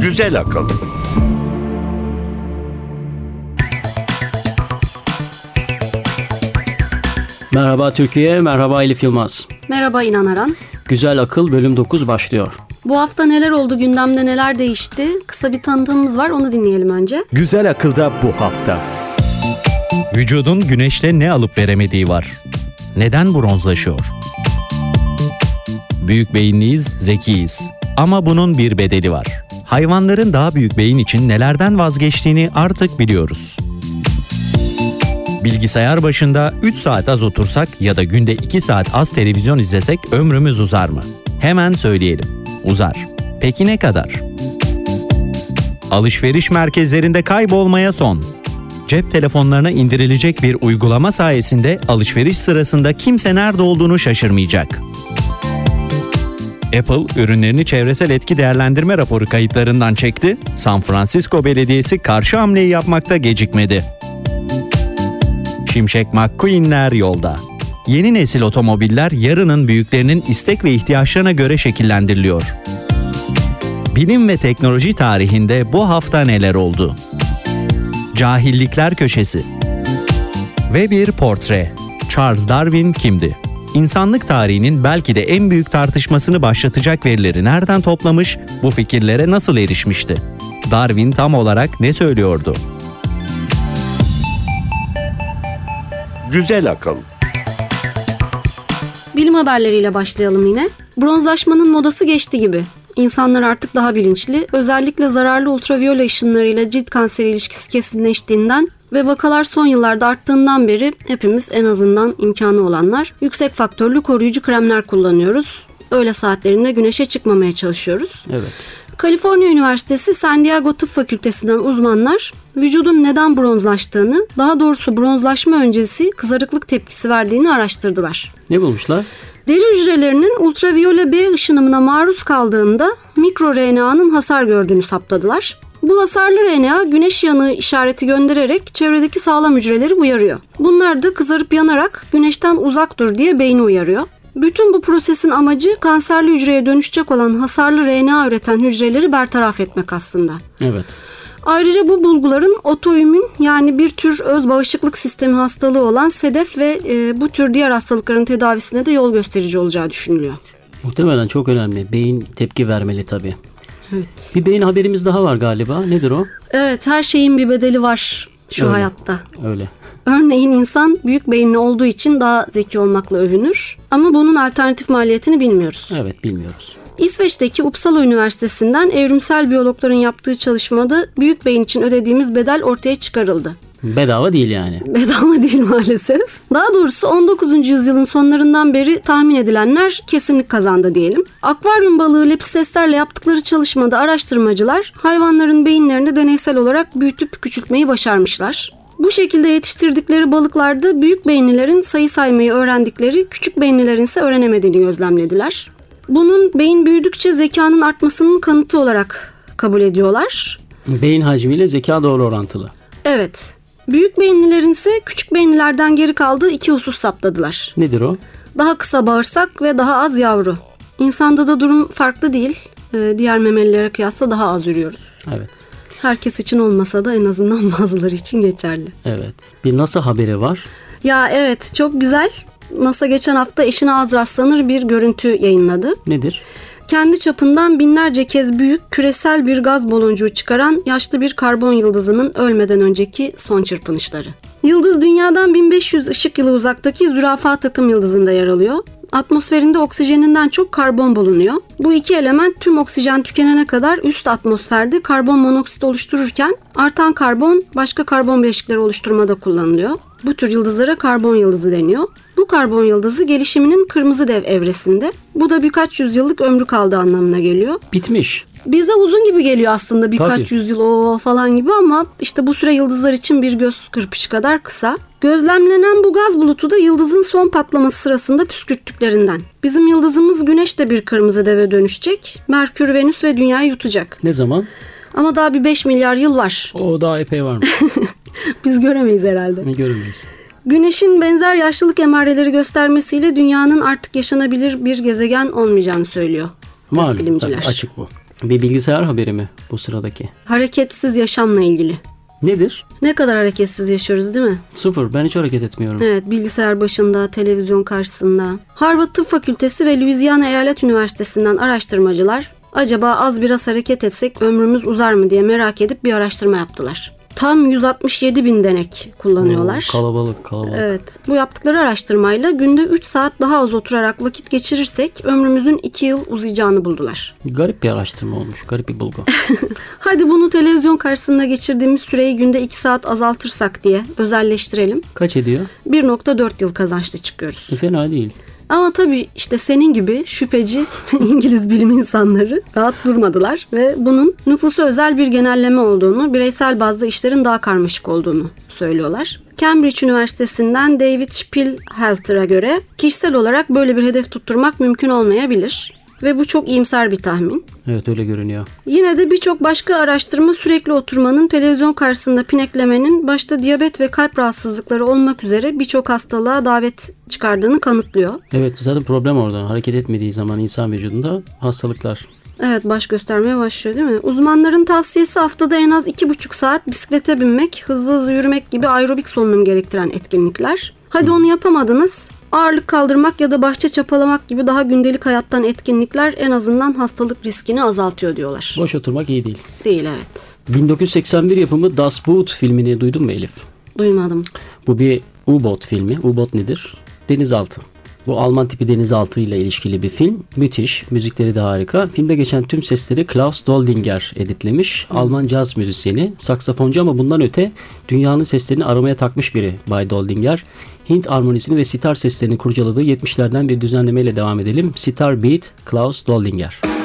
Güzel akıl. Merhaba Türkiye, merhaba Elif Yılmaz. Merhaba İnan Aran. Güzel Akıl bölüm 9 başlıyor. Bu hafta neler oldu, gündemde neler değişti? Kısa bir tanıtımımız var, onu dinleyelim önce. Güzel akılda bu hafta. Vücudun güneşte ne alıp veremediği var. Neden bronzlaşıyor? Büyük beyinliyiz, zekiyiz. Ama bunun bir bedeli var. Hayvanların daha büyük beyin için nelerden vazgeçtiğini artık biliyoruz. Bilgisayar başında 3 saat az otursak ya da günde 2 saat az televizyon izlesek ömrümüz uzar mı? Hemen söyleyelim. Uzar. Peki ne kadar? Alışveriş merkezlerinde kaybolmaya son. Cep telefonlarına indirilecek bir uygulama sayesinde alışveriş sırasında kimse nerede olduğunu şaşırmayacak. Apple ürünlerini çevresel etki değerlendirme raporu kayıtlarından çekti. San Francisco Belediyesi karşı hamleyi yapmakta gecikmedi. Şimşek McQueen'ler yolda. Yeni nesil otomobiller yarının büyüklerinin istek ve ihtiyaçlarına göre şekillendiriliyor. Bilim ve teknoloji tarihinde bu hafta neler oldu? Cahillikler Köşesi Ve bir portre. Charles Darwin kimdi? İnsanlık tarihinin belki de en büyük tartışmasını başlatacak verileri nereden toplamış, bu fikirlere nasıl erişmişti? Darwin tam olarak ne söylüyordu? Güzel akıl. Bilim haberleriyle başlayalım yine. Bronzlaşmanın modası geçti gibi. İnsanlar artık daha bilinçli. Özellikle zararlı ultraviyole ışınlarıyla cilt kanseri ilişkisi kesinleştiğinden ve vakalar son yıllarda arttığından beri hepimiz en azından imkanı olanlar yüksek faktörlü koruyucu kremler kullanıyoruz. Öğle saatlerinde güneşe çıkmamaya çalışıyoruz. Evet. Kaliforniya Üniversitesi San Diego Tıp Fakültesinden uzmanlar vücudun neden bronzlaştığını, daha doğrusu bronzlaşma öncesi kızarıklık tepkisi verdiğini araştırdılar. Ne bulmuşlar? Deri hücrelerinin ultraviyole B ışınımına maruz kaldığında mikro RNA'nın hasar gördüğünü saptadılar. Bu hasarlı RNA güneş yanığı işareti göndererek çevredeki sağlam hücreleri uyarıyor. Bunlar da kızarıp yanarak güneşten uzak dur diye beyni uyarıyor. Bütün bu prosesin amacı kanserli hücreye dönüşecek olan hasarlı RNA üreten hücreleri bertaraf etmek aslında. Evet. Ayrıca bu bulguların otoimmün yani bir tür öz bağışıklık sistemi hastalığı olan sedef ve e, bu tür diğer hastalıkların tedavisine de yol gösterici olacağı düşünülüyor. Muhtemelen çok önemli. Beyin tepki vermeli tabii. Evet. Bir beyin haberimiz daha var galiba. Nedir o? Evet her şeyin bir bedeli var şu Öyle. hayatta. Öyle. Örneğin insan büyük beyinli olduğu için daha zeki olmakla övünür. Ama bunun alternatif maliyetini bilmiyoruz. Evet bilmiyoruz. İsveç'teki Uppsala Üniversitesi'nden evrimsel biyologların yaptığı çalışmada büyük beyin için ödediğimiz bedel ortaya çıkarıldı. Bedava değil yani. Bedava değil maalesef. Daha doğrusu 19. yüzyılın sonlarından beri tahmin edilenler kesinlik kazandı diyelim. Akvaryum balığı lepisteslerle yaptıkları çalışmada araştırmacılar hayvanların beyinlerini deneysel olarak büyütüp küçültmeyi başarmışlar. Bu şekilde yetiştirdikleri balıklarda büyük beyinlilerin sayı saymayı öğrendikleri, küçük beyinlilerin ise öğrenemediğini gözlemlediler. Bunun beyin büyüdükçe zekanın artmasının kanıtı olarak kabul ediyorlar. Beyin hacmiyle zeka doğru orantılı. Evet. Büyük beyinlilerin ise küçük beyinlilerden geri kaldığı iki husus saptadılar. Nedir o? Daha kısa bağırsak ve daha az yavru. İnsanda da durum farklı değil. Ee, diğer memelilere kıyasla daha az ürüyoruz. Evet. Herkes için olmasa da en azından bazıları için geçerli. Evet. Bir NASA haberi var. Ya evet çok güzel. NASA geçen hafta eşine az rastlanır bir görüntü yayınladı. Nedir? Kendi çapından binlerce kez büyük küresel bir gaz baloncuğu çıkaran yaşlı bir karbon yıldızının ölmeden önceki son çırpınışları. Yıldız dünyadan 1500 ışık yılı uzaktaki zürafa takım yıldızında yer alıyor. Atmosferinde oksijeninden çok karbon bulunuyor. Bu iki element tüm oksijen tükenene kadar üst atmosferde karbon monoksit oluştururken artan karbon başka karbon bileşikleri oluşturmada kullanılıyor. Bu tür yıldızlara karbon yıldızı deniyor. Bu karbon yıldızı gelişiminin kırmızı dev evresinde. Bu da birkaç yüzyıllık ömrü kaldığı anlamına geliyor. Bitmiş. Bize uzun gibi geliyor aslında birkaç Tabii. yüzyıl o falan gibi ama işte bu süre yıldızlar için bir göz kırpışı kadar kısa. Gözlemlenen bu gaz bulutu da yıldızın son patlaması sırasında püskürttüklerinden. Bizim yıldızımız Güneş de bir kırmızı deve dönüşecek. Merkür, Venüs ve Dünya'yı yutacak. Ne zaman? Ama daha bir 5 milyar yıl var. O daha epey varmış. Biz göremeyiz herhalde. Ne göremeyiz. Güneşin benzer yaşlılık emareleri göstermesiyle dünyanın artık yaşanabilir bir gezegen olmayacağını söylüyor. Malum bilimciler. tabii, açık bu. Bir bilgisayar haberi mi bu sıradaki? Hareketsiz yaşamla ilgili. Nedir? Ne kadar hareketsiz yaşıyoruz değil mi? Sıfır. Ben hiç hareket etmiyorum. Evet, bilgisayar başında, televizyon karşısında. Harvard Tıp Fakültesi ve Louisiana Eyalet Üniversitesi'nden araştırmacılar acaba az biraz hareket etsek ömrümüz uzar mı diye merak edip bir araştırma yaptılar. Tam 167 bin denek kullanıyorlar. Oo, Kalabalık kalabalık. Evet. Bu yaptıkları araştırmayla günde 3 saat daha az oturarak vakit geçirirsek ömrümüzün 2 yıl uzayacağını buldular. Garip bir araştırma olmuş. Garip bir bulgu. Hadi bunu televizyon karşısında geçirdiğimiz süreyi günde 2 saat azaltırsak diye özelleştirelim. Kaç ediyor? 1.4 yıl kazançlı çıkıyoruz. E, fena değil. Ama tabii işte senin gibi şüpheci İngiliz bilim insanları rahat durmadılar ve bunun nüfusu özel bir genelleme olduğunu, bireysel bazda işlerin daha karmaşık olduğunu söylüyorlar. Cambridge Üniversitesi'nden David Spielhalter'a göre kişisel olarak böyle bir hedef tutturmak mümkün olmayabilir ve bu çok iyimser bir tahmin. Evet öyle görünüyor. Yine de birçok başka araştırma sürekli oturmanın, televizyon karşısında pineklemenin başta diyabet ve kalp rahatsızlıkları olmak üzere birçok hastalığa davet çıkardığını kanıtlıyor. Evet zaten problem orada. Hareket etmediği zaman insan vücudunda hastalıklar. Evet baş göstermeye başlıyor değil mi? Uzmanların tavsiyesi haftada en az iki buçuk saat bisiklete binmek, hızlı hızlı yürümek gibi aerobik solunum gerektiren etkinlikler. Hadi onu yapamadınız. Ağırlık kaldırmak ya da bahçe çapalamak gibi daha gündelik hayattan etkinlikler en azından hastalık riskini azaltıyor diyorlar. Boş oturmak iyi değil. Değil evet. 1981 yapımı Das Boot filmini duydun mu Elif? Duymadım. Bu bir U-Boat filmi. U-Boat nedir? Denizaltı. Bu Alman tipi denizaltı ile ilişkili bir film. Müthiş. Müzikleri de harika. Filmde geçen tüm sesleri Klaus Doldinger editlemiş. Alman caz müzisyeni, saksafoncu ama bundan öte dünyanın seslerini aramaya takmış biri Bay Doldinger. Hint armonisini ve sitar seslerini kurcaladığı 70'lerden bir düzenlemeyle devam edelim. Sitar Beat, Klaus Doldinger.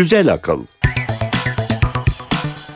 Güzel akıl.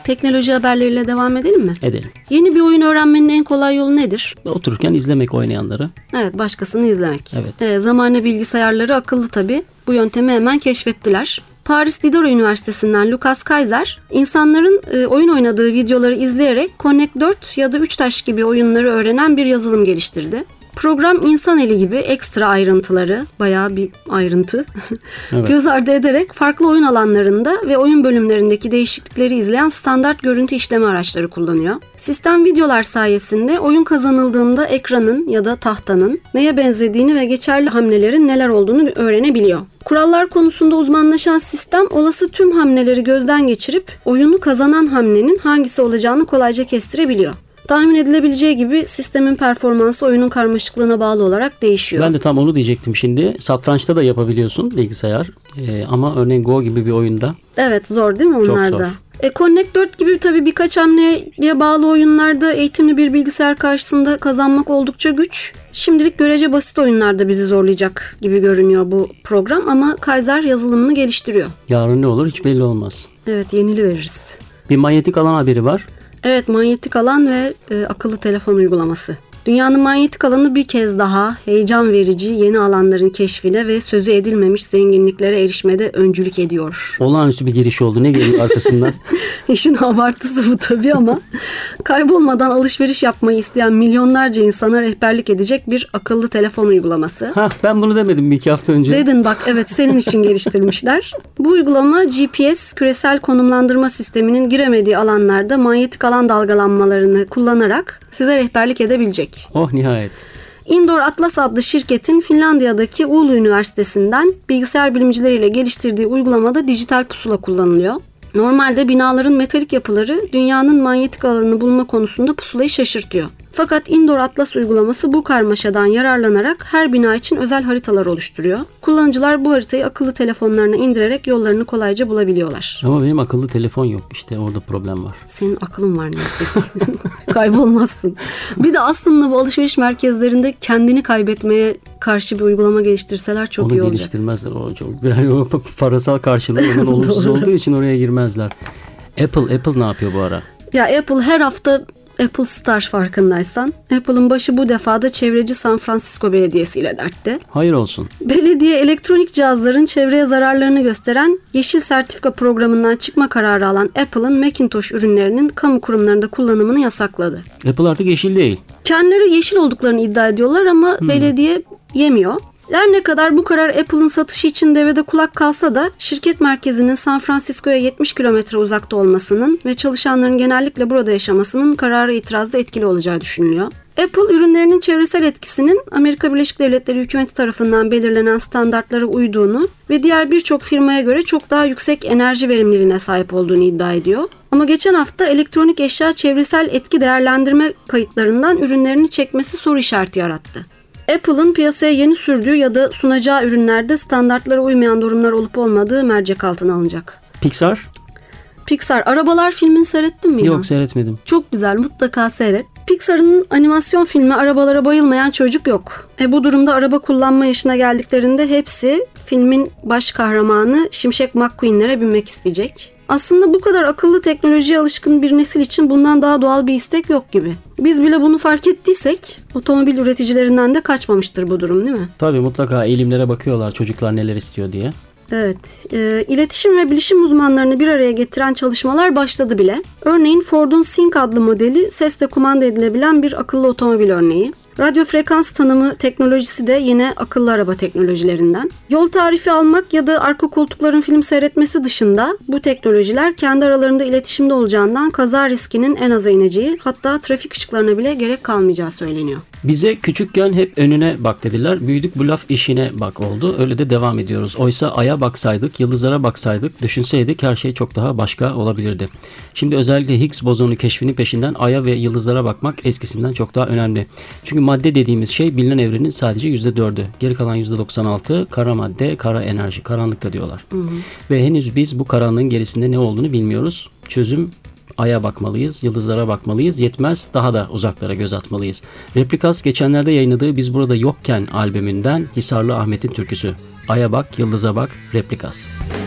Teknoloji haberleriyle devam edelim mi? Edelim. Yeni bir oyun öğrenmenin en kolay yolu nedir? Otururken izlemek oynayanları. Evet başkasını izlemek. Evet. Ee, zamane bilgisayarları akıllı tabii. Bu yöntemi hemen keşfettiler. Paris Diderot Üniversitesi'nden Lucas Kaiser, insanların e, oyun oynadığı videoları izleyerek Connect 4 ya da 3 taş gibi oyunları öğrenen bir yazılım geliştirdi. Program insan eli gibi ekstra ayrıntıları, bayağı bir ayrıntı, Evet. göz ardı ederek farklı oyun alanlarında ve oyun bölümlerindeki değişiklikleri izleyen standart görüntü işleme araçları kullanıyor. Sistem videolar sayesinde oyun kazanıldığında ekranın ya da tahtanın neye benzediğini ve geçerli hamlelerin neler olduğunu öğrenebiliyor. Kurallar konusunda uzmanlaşan sistem olası tüm hamleleri gözden geçirip oyunu kazanan hamlenin hangisi olacağını kolayca kestirebiliyor. Tahmin edilebileceği gibi sistemin performansı oyunun karmaşıklığına bağlı olarak değişiyor. Ben de tam onu diyecektim şimdi. Satrançta da yapabiliyorsun bilgisayar. Ee, ama örneğin Go gibi bir oyunda Evet zor değil mi Çok onlar da? zor. E, Connect 4 gibi tabii birkaç hamleye bağlı oyunlarda eğitimli bir bilgisayar karşısında kazanmak oldukça güç. Şimdilik görece basit oyunlarda bizi zorlayacak gibi görünüyor bu program ama Kaiser yazılımını geliştiriyor. yarın ne olur hiç belli olmaz. Evet yenili veririz. Bir manyetik alan haberi var. Evet manyetik alan ve e, akıllı telefon uygulaması. Dünyanın manyetik alanı bir kez daha heyecan verici yeni alanların keşfine ve sözü edilmemiş zenginliklere erişmede öncülük ediyor. Olağanüstü bir giriş oldu. Ne geliyor arkasından? İşin abartısı bu tabii ama kaybolmadan alışveriş yapmayı isteyen milyonlarca insana rehberlik edecek bir akıllı telefon uygulaması. ha ben bunu demedim bir iki hafta önce. Dedin bak evet senin için geliştirmişler. Bu uygulama GPS küresel konumlandırma sisteminin giremediği alanlarda manyetik alan dalgalanmalarını kullanarak size rehberlik edebilecek. Oh nihayet. Indoor Atlas adlı şirketin Finlandiya'daki Oulu Üniversitesi'nden bilgisayar bilimcileriyle geliştirdiği uygulamada dijital pusula kullanılıyor. Normalde binaların metalik yapıları dünyanın manyetik alanını bulma konusunda pusulayı şaşırtıyor. Fakat Indoor Atlas uygulaması bu karmaşadan yararlanarak her bina için özel haritalar oluşturuyor. Kullanıcılar bu haritayı akıllı telefonlarına indirerek yollarını kolayca bulabiliyorlar. Ama benim akıllı telefon yok. İşte orada problem var. Senin aklın var neyse ki. Kaybolmazsın. Bir de aslında bu alışveriş merkezlerinde kendini kaybetmeye karşı bir uygulama geliştirseler çok Onu iyi olacak. geliştirmezler. O çok yani o parasal karşılığı onun olumsuz olduğu için oraya girmezler. Apple Apple ne yapıyor bu ara? Ya Apple her hafta Apple Star farkındaysan. Apple'ın başı bu defada çevreci San Francisco Belediyesi ile dertte. Hayır olsun. Belediye elektronik cihazların çevreye zararlarını gösteren yeşil sertifika programından çıkma kararı alan Apple'ın Macintosh ürünlerinin kamu kurumlarında kullanımını yasakladı. Apple artık yeşil değil. Kendileri yeşil olduklarını iddia ediyorlar ama belediye yemiyor. Her ne kadar bu karar Apple'ın satışı için devede kulak kalsa da şirket merkezinin San Francisco'ya 70 kilometre uzakta olmasının ve çalışanların genellikle burada yaşamasının kararı itirazda etkili olacağı düşünülüyor. Apple ürünlerinin çevresel etkisinin Amerika Birleşik Devletleri hükümeti tarafından belirlenen standartlara uyduğunu ve diğer birçok firmaya göre çok daha yüksek enerji verimliliğine sahip olduğunu iddia ediyor. Ama geçen hafta elektronik eşya çevresel etki değerlendirme kayıtlarından ürünlerini çekmesi soru işareti yarattı. Apple'ın piyasaya yeni sürdüğü ya da sunacağı ürünlerde standartlara uymayan durumlar olup olmadığı mercek altına alınacak. Pixar? Pixar Arabalar filmini seyrettin mi? Yok seyretmedim. Çok güzel mutlaka seyret. Pixar'ın animasyon filmi Arabalara Bayılmayan Çocuk yok. E bu durumda araba kullanma yaşına geldiklerinde hepsi filmin baş kahramanı Şimşek McQueen'lere binmek isteyecek. Aslında bu kadar akıllı teknolojiye alışkın bir nesil için bundan daha doğal bir istek yok gibi. Biz bile bunu fark ettiysek otomobil üreticilerinden de kaçmamıştır bu durum değil mi? Tabii mutlaka eğilimlere bakıyorlar çocuklar neler istiyor diye. Evet, e, iletişim ve bilişim uzmanlarını bir araya getiren çalışmalar başladı bile. Örneğin Ford'un Sync adlı modeli sesle kumanda edilebilen bir akıllı otomobil örneği. Radyo frekans tanımı teknolojisi de yine akıllı araba teknolojilerinden. Yol tarifi almak ya da arka koltukların film seyretmesi dışında bu teknolojiler kendi aralarında iletişimde olacağından kaza riskinin en aza ineceği hatta trafik ışıklarına bile gerek kalmayacağı söyleniyor. Bize küçükken hep önüne bak dediler. Büyüdük bu laf işine bak oldu. Öyle de devam ediyoruz. Oysa aya baksaydık, yıldızlara baksaydık, düşünseydik her şey çok daha başka olabilirdi. Şimdi özellikle Higgs bozonu keşfinin peşinden aya ve yıldızlara bakmak eskisinden çok daha önemli. Çünkü madde dediğimiz şey bilinen evrenin sadece %4'ü. Geri kalan %96 kara madde, kara enerji, karanlıkta diyorlar. Ve henüz biz bu karanlığın gerisinde ne olduğunu bilmiyoruz. Çözüm Ay'a bakmalıyız, yıldızlara bakmalıyız. Yetmez daha da uzaklara göz atmalıyız. Replikas geçenlerde yayınladığı Biz Burada Yokken albümünden Hisarlı Ahmet'in türküsü. Ay'a bak, yıldıza bak, Replikas. Aya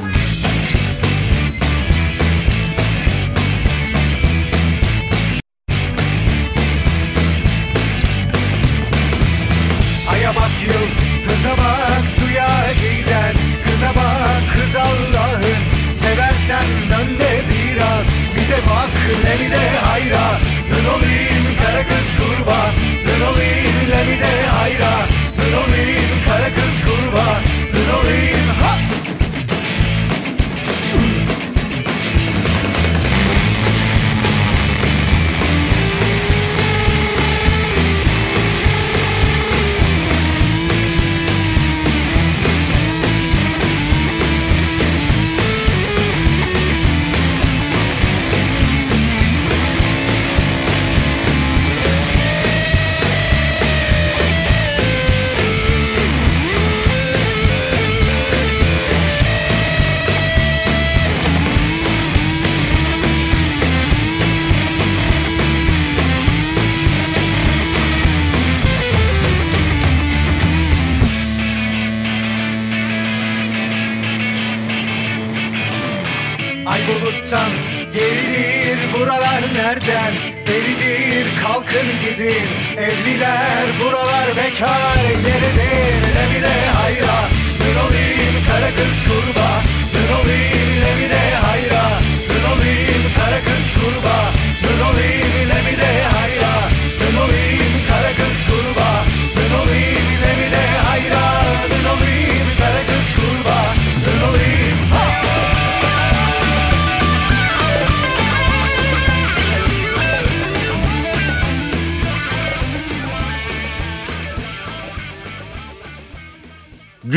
suya giden Kıza bak kız Allah'ın. Seversen dön de biraz Bize bak lemi de hayra. Dön olayım kara kız kurba Dön olayım lemi de hayra Evliler buralar bekar Geridir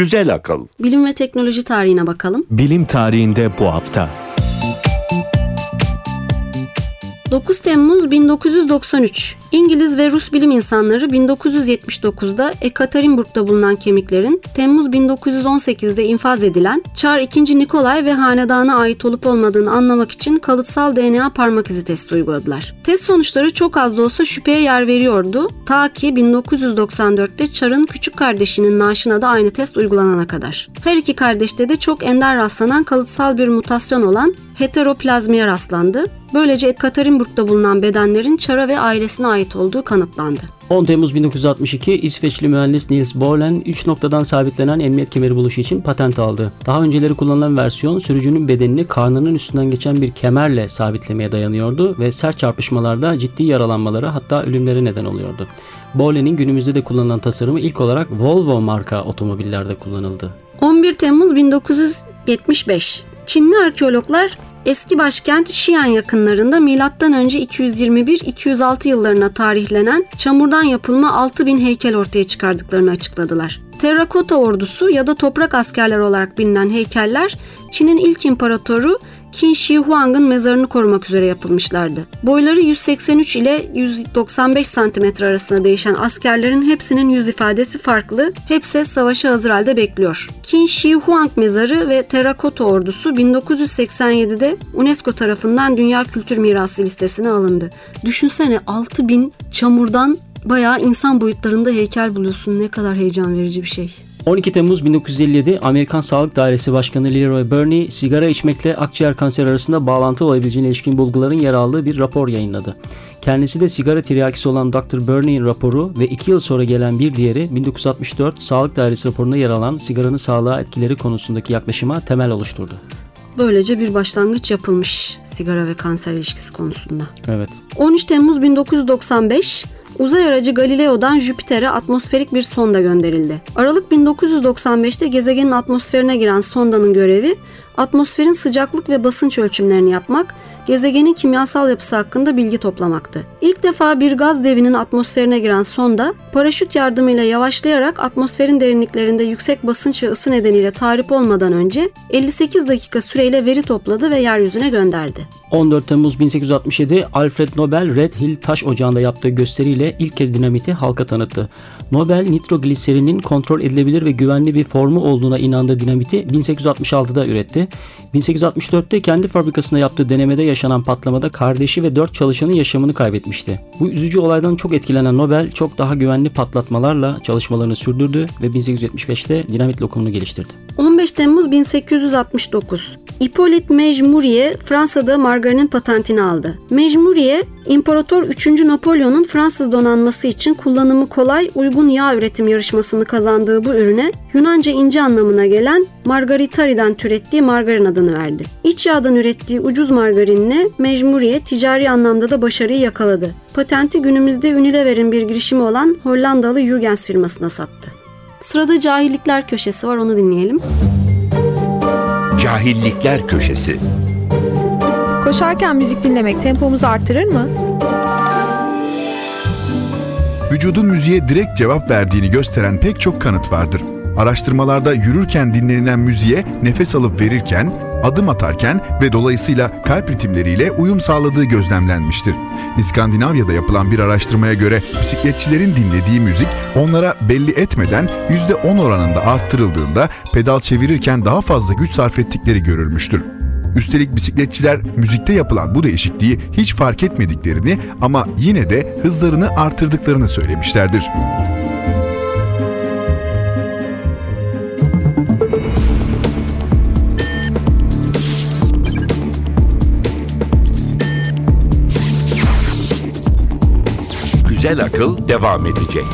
Güzel akıl. Bilim ve teknoloji tarihine bakalım. Bilim tarihinde bu hafta. 9 Temmuz 1993. İngiliz ve Rus bilim insanları 1979'da Ekaterinburg'da bulunan kemiklerin Temmuz 1918'de infaz edilen Çar II. Nikolay ve hanedana ait olup olmadığını anlamak için kalıtsal DNA parmak izi testi uyguladılar. Test sonuçları çok az da olsa şüpheye yer veriyordu. Ta ki 1994'te Çar'ın küçük kardeşinin naaşına da aynı test uygulanana kadar. Her iki kardeşte de çok ender rastlanan kalıtsal bir mutasyon olan heteroplazmiye rastlandı. Böylece Ekaterinburg'da bulunan bedenlerin Çar'a ve ailesine ait olduğu kanıtlandı. 10 Temmuz 1962 İsveçli mühendis Niels Bohrlen 3 noktadan sabitlenen emniyet kemeri buluşu için patent aldı. Daha önceleri kullanılan versiyon sürücünün bedenini karnının üstünden geçen bir kemerle sabitlemeye dayanıyordu ve sert çarpışmalarda ciddi yaralanmalara hatta ölümlere neden oluyordu. Bohrlen'in günümüzde de kullanılan tasarımı ilk olarak Volvo marka otomobillerde kullanıldı. 11 Temmuz 1975. Çinli arkeologlar eski başkent Xi'an yakınlarında M.Ö. 221-206 yıllarına tarihlenen çamurdan yapılma 6000 heykel ortaya çıkardıklarını açıkladılar. Terrakota ordusu ya da toprak askerler olarak bilinen heykeller Çin'in ilk imparatoru Qin Shi Huang'ın mezarını korumak üzere yapılmışlardı. Boyları 183 ile 195 cm arasında değişen askerlerin hepsinin yüz ifadesi farklı, hepsi savaşa hazır halde bekliyor. Qin Shi Huang mezarı ve Terrakota ordusu 1987'de UNESCO tarafından Dünya Kültür Mirası listesine alındı. Düşünsene 6000 çamurdan bayağı insan boyutlarında heykel buluyorsun. Ne kadar heyecan verici bir şey. 12 Temmuz 1957 Amerikan Sağlık Dairesi Başkanı Leroy Burney sigara içmekle akciğer kanseri arasında bağlantı olabileceğine ilişkin bulguların yer aldığı bir rapor yayınladı. Kendisi de sigara tiryakisi olan Dr. Burney'in raporu ve 2 yıl sonra gelen bir diğeri 1964 Sağlık Dairesi raporunda yer alan sigaranın sağlığa etkileri konusundaki yaklaşıma temel oluşturdu. Böylece bir başlangıç yapılmış sigara ve kanser ilişkisi konusunda. Evet. 13 Temmuz 1995 Uzay aracı Galileo'dan Jüpiter'e atmosferik bir sonda gönderildi. Aralık 1995'te gezegenin atmosferine giren sondanın görevi atmosferin sıcaklık ve basınç ölçümlerini yapmak, gezegenin kimyasal yapısı hakkında bilgi toplamaktı. İlk defa bir gaz devinin atmosferine giren sonda paraşüt yardımıyla yavaşlayarak atmosferin derinliklerinde yüksek basınç ve ısı nedeniyle tahrip olmadan önce 58 dakika süreyle veri topladı ve yeryüzüne gönderdi. 14 Temmuz 1867 Alfred Nobel Red Hill taş ocağında yaptığı gösteriyle ilk kez dinamiti halka tanıttı. Nobel nitrogliserinin kontrol edilebilir ve güvenli bir formu olduğuna inandığı dinamiti 1866'da üretti. 1864'te kendi fabrikasında yaptığı denemede yaşanan patlamada kardeşi ve 4 çalışanın yaşamını kaybetmişti. Bu üzücü olaydan çok etkilenen Nobel çok daha güvenli patlatmalarla çalışmalarını sürdürdü ve 1875'te dinamit lokumunu geliştirdi. 15 Temmuz 1869 Hippolyte Mejmuriye Fransa'da margarinin patentini aldı. Mejmuriye, İmparator 3. Napolyon'un Fransız donanması için kullanımı kolay uygun yağ üretim yarışmasını kazandığı bu ürüne Yunanca ince anlamına gelen margaritari'den türettiği margarin adını verdi. İç yağdan ürettiği ucuz margarinle Mejmuriye ticari anlamda da başarıyı yakaladı. Patenti günümüzde Unilever'in bir girişimi olan Hollandalı Jurgens firmasına sattı. Sırada cahillikler köşesi var onu dinleyelim. Cahillikler Köşesi. Koşarken müzik dinlemek tempomuzu artırır mı? Vücudun müziğe direkt cevap verdiğini gösteren pek çok kanıt vardır. Araştırmalarda yürürken dinlenilen müziğe nefes alıp verirken, adım atarken ve dolayısıyla kalp ritimleriyle uyum sağladığı gözlemlenmiştir. İskandinavya'da yapılan bir araştırmaya göre bisikletçilerin dinlediği müzik onlara belli etmeden %10 oranında arttırıldığında pedal çevirirken daha fazla güç sarf ettikleri görülmüştür. Üstelik bisikletçiler müzikte yapılan bu değişikliği hiç fark etmediklerini ama yine de hızlarını artırdıklarını söylemişlerdir. Güncel Akıl devam edecek.